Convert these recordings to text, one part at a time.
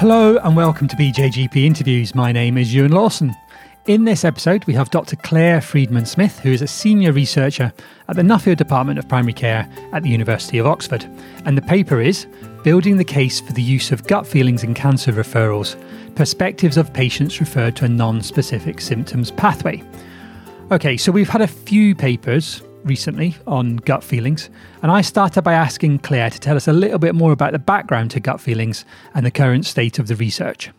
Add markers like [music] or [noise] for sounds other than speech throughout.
Hello and welcome to BJGP Interviews. My name is Euan Lawson. In this episode, we have Dr. Claire Friedemann Smith, who is a senior researcher at the Nuffield Department of Primary Care at the University of Oxford. And the paper is Building the Case for the Use of Gut Feelings in Cancer Referrals Perspectives of Patients Referred to a Non Specific Symptoms Pathway. Okay, so we've had a few papers recently on gut feelings, and I started by asking Claire to tell us a little bit more about the background to gut feelings and the current state of the research.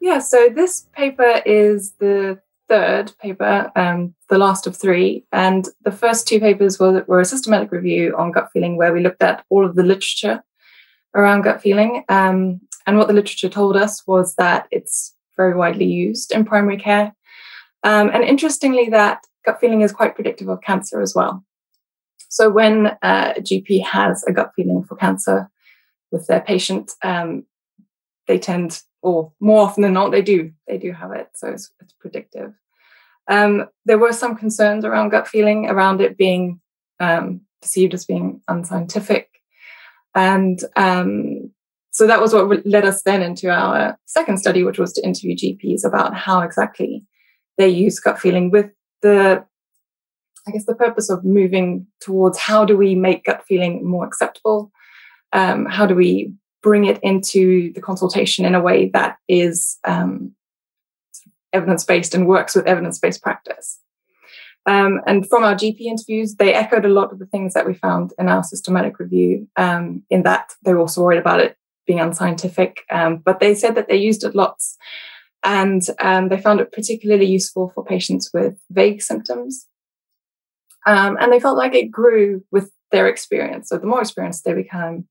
Yeah, so this paper is the third paper, um, the last of three, and the first two papers were, were a systematic review on gut feeling where we looked at all of the literature around gut feeling. Um, and what the literature told us was that it's very widely used in primary care. Um, and interestingly, that gut feeling is quite predictive of cancer as well. So when uh, a GP has a gut feeling for cancer with their patient, um, they tend, or more often than not, they do, they do have it. So it's, it's predictive. Um, there were some concerns around gut feeling, around it being um, perceived as being unscientific. And um, so that was what led us then into our second study, which was to interview GPs about how exactly they use gut feeling with the I guess the purpose of moving towards how do we make gut feeling more acceptable? Um, how do we bring it into the consultation in a way that is um, evidence based and works with evidence based practice? Um, and from our GP interviews, they echoed a lot of the things that we found in our systematic review, um, in that they were also worried about it being unscientific. Um, but they said that they used it lots and um, they found it particularly useful for patients with vague symptoms. Um, and they felt like it grew with their experience. So the more experienced they became,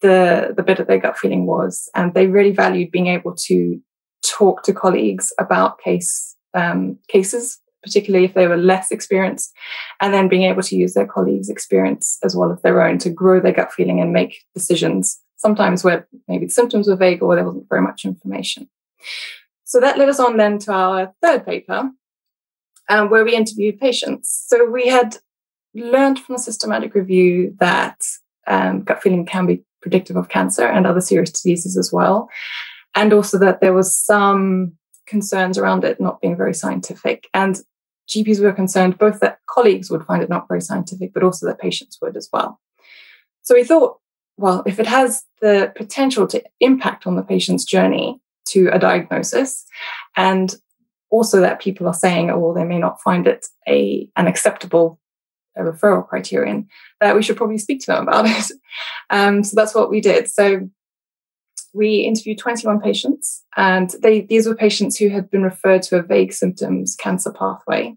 the, the better their gut feeling was. And they really valued being able to talk to colleagues about case um, cases, particularly if they were less experienced, and then being able to use their colleagues' experience as well as their own to grow their gut feeling and make decisions, sometimes where maybe the symptoms were vague or there wasn't very much information. So that led us on then to our third paper, um, where we interviewed patients. So we had learned from a systematic review that um, gut feeling can be predictive of cancer and other serious diseases as well. And also that there was some concerns around it not being very scientific. And GPs were concerned both that colleagues would find it not very scientific, but also that patients would as well. So we thought, well, if it has the potential to impact on the patient's journey, to a diagnosis. And also that people are saying oh they may not find it a an acceptable a referral criterion that we should probably speak to them about [laughs] it. Um, so that's what we did. So we interviewed 21 patients and they these were patients who had been referred to a vague symptoms cancer pathway.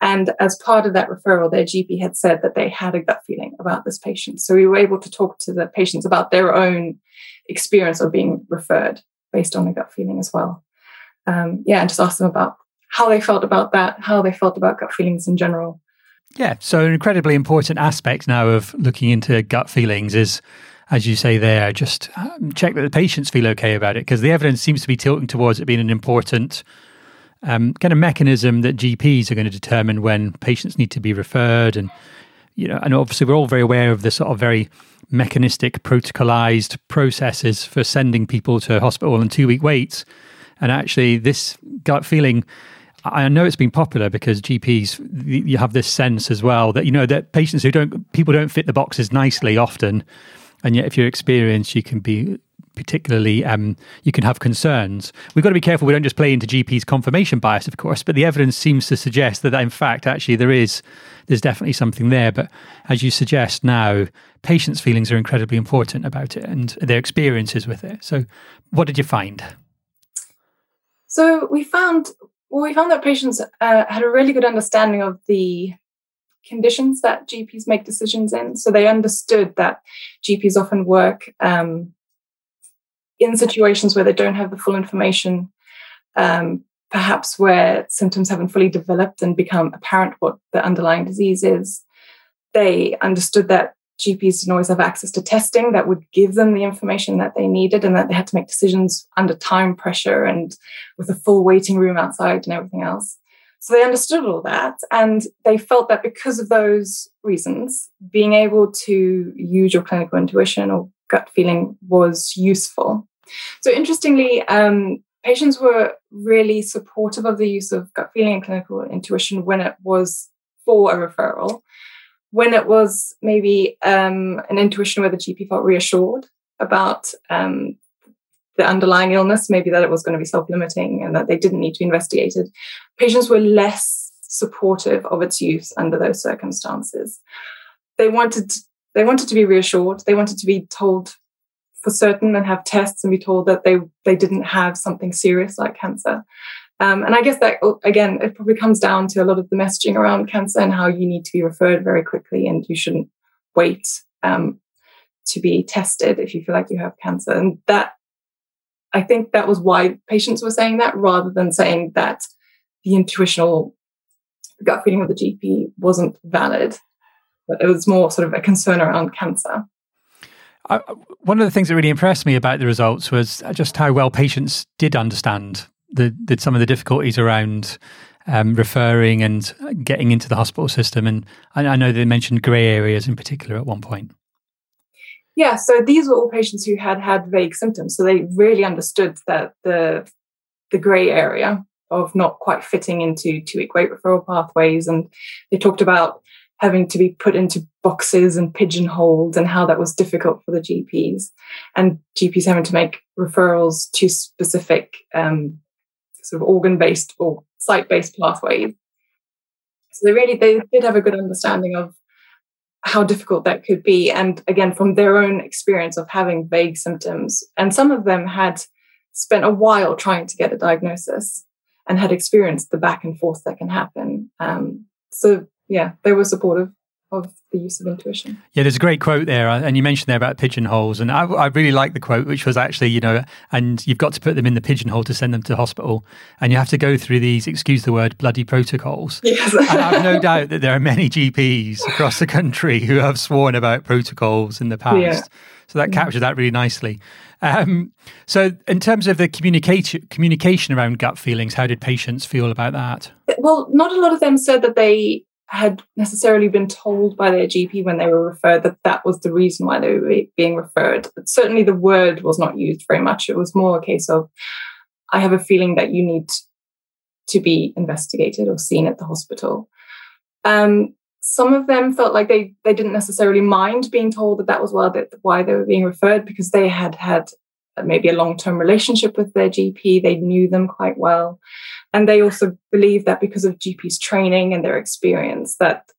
And as part of that referral, their GP had said that they had a gut feeling about this patient. So we were able to talk to the patients about their own experience of being referred based on a gut feeling as well. Um, yeah, and just ask them about how they felt about that, how they felt about gut feelings in general. Yeah, so an incredibly important aspect now of looking into gut feelings is, as you say there, just um, check that the patients feel okay about it because the evidence seems to be tilting towards it being an important um, kind of mechanism that GPs are going to determine when patients need to be referred and you know, and obviously we're all very aware of the sort of very mechanistic, protocolized processes for sending people to hospital and two week waits. And actually, this gut feeling, I know it's been popular because GPs, you have this sense as well that, you know, that patients who don't, people don't fit the boxes nicely often. And yet, if you're experienced, you can be particularly um, you can have concerns. We've got to be careful we don't just play into GP's confirmation bias, of course, but the evidence seems to suggest that in fact actually there is there's definitely something there. But as you suggest now, patients' feelings are incredibly important about it and their experiences with it. So, what did you find? So we found well, we found that patients uh, had a really good understanding of the conditions that GPs make decisions in. So they understood that GPs often work um, in situations where they don't have the full information, um, perhaps where symptoms haven't fully developed and become apparent what the underlying disease is, they understood that GPs didn't always have access to testing that would give them the information that they needed and that they had to make decisions under time pressure and with a full waiting room outside and everything else. So they understood all that and they felt that because of those reasons, being able to use your clinical intuition or gut feeling was useful. So interestingly, um, patients were really supportive of the use of gut feeling and clinical intuition when it was for a referral. When it was maybe um, an intuition where the GP felt reassured about um, the underlying illness, maybe that it was going to be self limiting and that they didn't need to be investigated, patients were less supportive of its use under those circumstances. They wanted they wanted to be reassured. They wanted to be told for certain and have tests and be told that they they didn't have something serious like cancer. Um, and I guess that again, it probably comes down to a lot of the messaging around cancer and how you need to be referred very quickly and you shouldn't wait um, to be tested if you feel like you have cancer. And that I think that was why patients were saying that rather than saying that the intuitional gut feeling of the GP wasn't valid. But it was more sort of a concern around cancer. I, one of the things that really impressed me about the results was just how well patients did understand the, the some of the difficulties around um, referring and getting into the hospital system. And I, I know they mentioned grey areas in particular at one point. Yeah, so these were all patients who had had vague symptoms, so they really understood that the the grey area of not quite fitting into two week wait referral pathways, and they talked about having to be put into boxes and pigeonholed and how that was difficult for the GPs and GPs having to make referrals to specific um, sort of organ based or site based pathways. So they really they did have a good understanding of how difficult that could be. And again, from their own experience of having vague symptoms, and some of them had spent a while trying to get a diagnosis and had experienced the back and forth that can happen. Um, so yeah, they were supportive of the use of intuition. Yeah, there's a great quote there, uh, and you mentioned there about pigeonholes, and I, I really like the quote, which was actually, you know, and you've got to put them in the pigeonhole to send them to hospital, and you have to go through these, excuse the word, bloody protocols. Yes. and I've no doubt that there are many GPs across the country who have sworn about protocols in the past. Yeah. So that captured that really nicely. Um, so, in terms of the communication communication around gut feelings, how did patients feel about that? Well, not a lot of them said that they had necessarily been told by their GP when they were referred that that was the reason why they were being referred. But certainly the word was not used very much. It was more a case of, I have a feeling that you need to be investigated or seen at the hospital. Um, some of them felt like they they didn't necessarily mind being told that that was why they, why they were being referred because they had had maybe a long term relationship with their GP. They knew them quite well. And they also believe that because of GP's training and their experience, that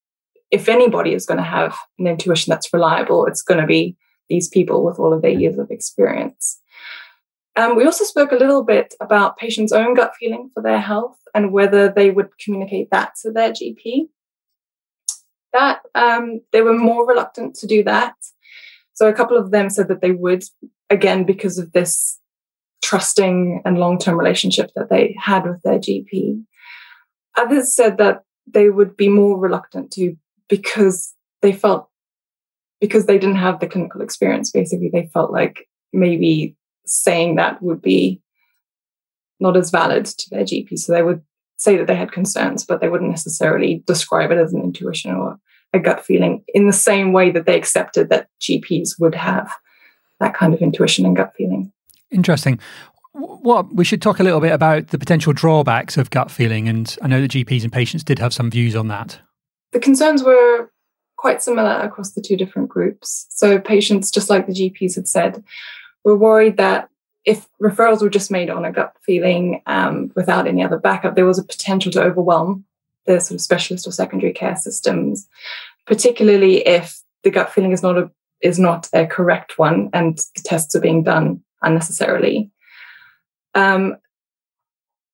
if anybody is going to have an intuition that's reliable, it's going to be these people with all of their years of experience. Um, we also spoke a little bit about patients' own gut feeling for their health and whether they would communicate that to their GP. That um, they were more reluctant to do that. So a couple of them said that they would, again, because of this trusting and long term relationship that they had with their GP. Others said that they would be more reluctant to because they felt because they didn't have the clinical experience. Basically they felt like maybe saying that would be not as valid to their gp so they would say that they had concerns but they wouldn't necessarily describe it as an intuition or a gut feeling in the same way that they accepted that gps would have that kind of intuition and gut feeling Interesting. Well, we should talk a little bit about the potential drawbacks of gut feeling, and I know the GPs and patients did have some views on that. The concerns were quite similar across the two different groups. So patients, just like the GPs had said, were worried that if referrals were just made on a gut feeling um, without any other backup, there was a potential to overwhelm the sort of specialist or secondary care systems, particularly if the gut feeling is not a is not a correct one and the tests are being done unnecessarily. Um,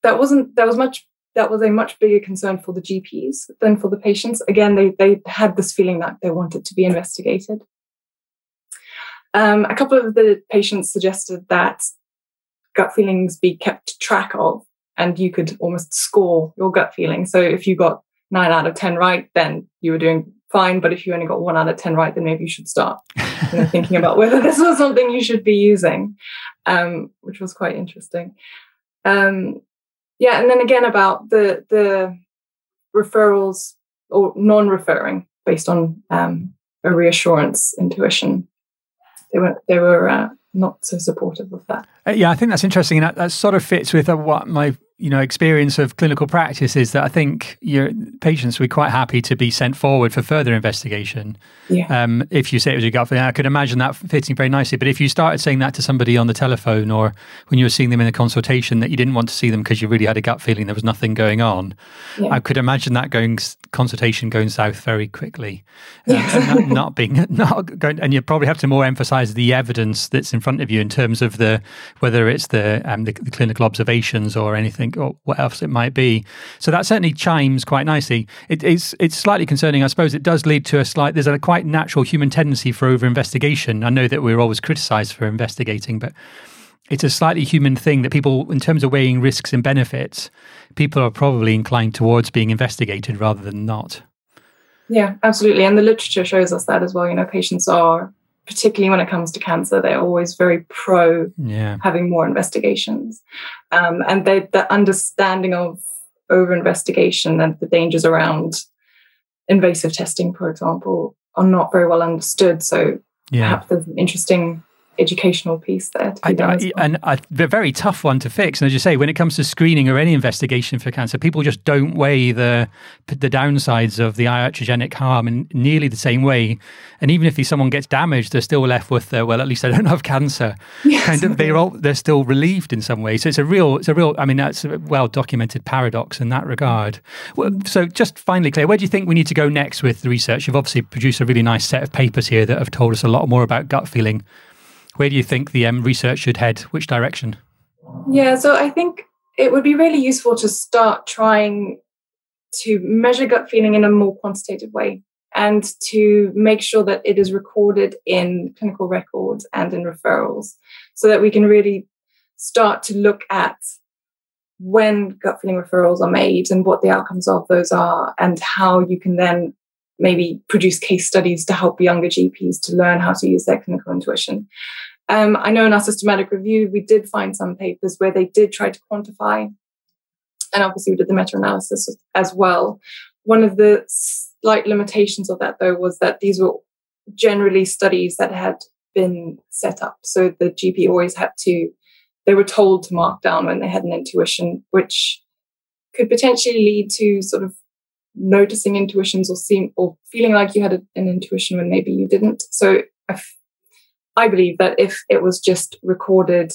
that wasn't that was much that was a much bigger concern for the GPs than for the patients. Again, they they had this feeling that they wanted to be investigated. Um, a couple of the patients suggested that gut feelings be kept track of, and you could almost score your gut feeling. So if you got nine out of ten right, then you were doing fine. But if you only got one out of 10 right, then maybe you should start you know, thinking about whether this was something you should be using, um, which was quite interesting. Um, yeah, and then again about the the referrals or non-referring based on um, a reassurance intuition. They were they were uh, not so supportive of that. Uh, yeah, I think that's interesting, and that, that sort of fits with uh, what my you know experience of clinical practice is that I think your patients would be quite happy to be sent forward for further investigation. Yeah. Um, if you say it was your gut feeling, I could imagine that fitting very nicely. But if you started saying that to somebody on the telephone or when you were seeing them in a consultation that you didn't want to see them because you really had a gut feeling there was nothing going on, yeah. I could imagine that going consultation going south very quickly, uh, and not, not, being [laughs] not going. And you probably have to more emphasise the evidence that's in front of you in terms of the whether it's the um, the, the clinical observations or anything or oh, what else it might be. So that certainly chimes quite nicely. It, it's it's slightly concerning, I suppose. It does lead to a slight. There's a quite natural human tendency for over investigation. I know that we're always criticised for investigating, but it's a slightly human thing that people, in terms of weighing risks and benefits, people are probably inclined towards being investigated rather than not. Yeah, absolutely. And the literature shows us that as well. You know, patients are particularly when it comes to cancer, they're always very pro yeah. having more investigations. Um, and they, the understanding of over investigation and the dangers around invasive testing, for example, are not very well understood. So yeah. perhaps there's an interesting educational piece there. I, I, and a very tough one to fix. And as you say, when it comes to screening or any investigation for cancer, people just don't weigh the the downsides of the iatrogenic harm in nearly the same way. And even if someone gets damaged, they're still left with, uh, well, at least I don't have cancer. [laughs] Yes. Kind of, they're all they're still relieved in some way. So it's a real, it's a real. I mean, that's a well documented paradox in that regard. Well, so just finally, Claire, where do you think we need to go next with the research? You've obviously produced a really nice set of papers here that have told us a lot more about gut feeling where do you think the um, research should head? Which direction? Yeah, so I think it would be really useful to start trying to measure gut feeling in a more quantitative way and to make sure that it is recorded in clinical records and in referrals so that we can really start to look at when gut feeling referrals are made and what the outcomes of those are and how you can then maybe produce case studies to help younger GPs to learn how to use their clinical intuition. Um, I know in our systematic review, we did find some papers where they did try to quantify, and obviously we did the meta analysis as well. One of the slight limitations of that, though, was that these were generally studies that had been set up. So the GP always had to, they were told to mark down when they had an intuition, which could potentially lead to sort of noticing intuitions or seem or feeling like you had a, an intuition when maybe you didn't. So I I believe that if it was just recorded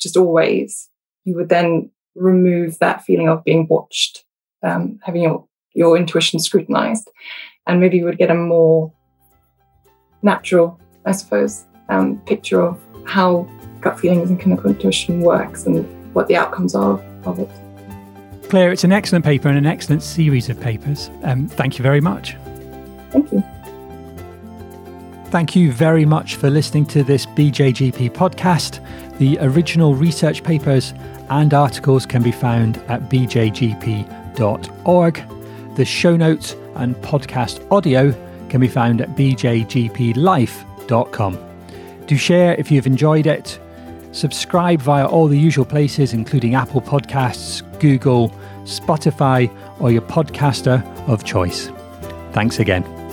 just always, you would then remove that feeling of being watched, um, having your, your intuition scrutinized, and maybe you would get a more natural, I suppose, um, picture of how gut feelings and clinical intuition works and what the outcomes are of it. Claire, it's an excellent paper and an excellent series of papers. Um, thank you very much. Thank you. Thank you very much for listening to this BJGP podcast. The original research papers and articles can be found at bjgp.org. The show notes and podcast audio can be found at bjgplife.com. Do share if you've enjoyed it. Subscribe via all the usual places, including Apple Podcasts, Google, Spotify, or your podcaster of choice. Thanks again.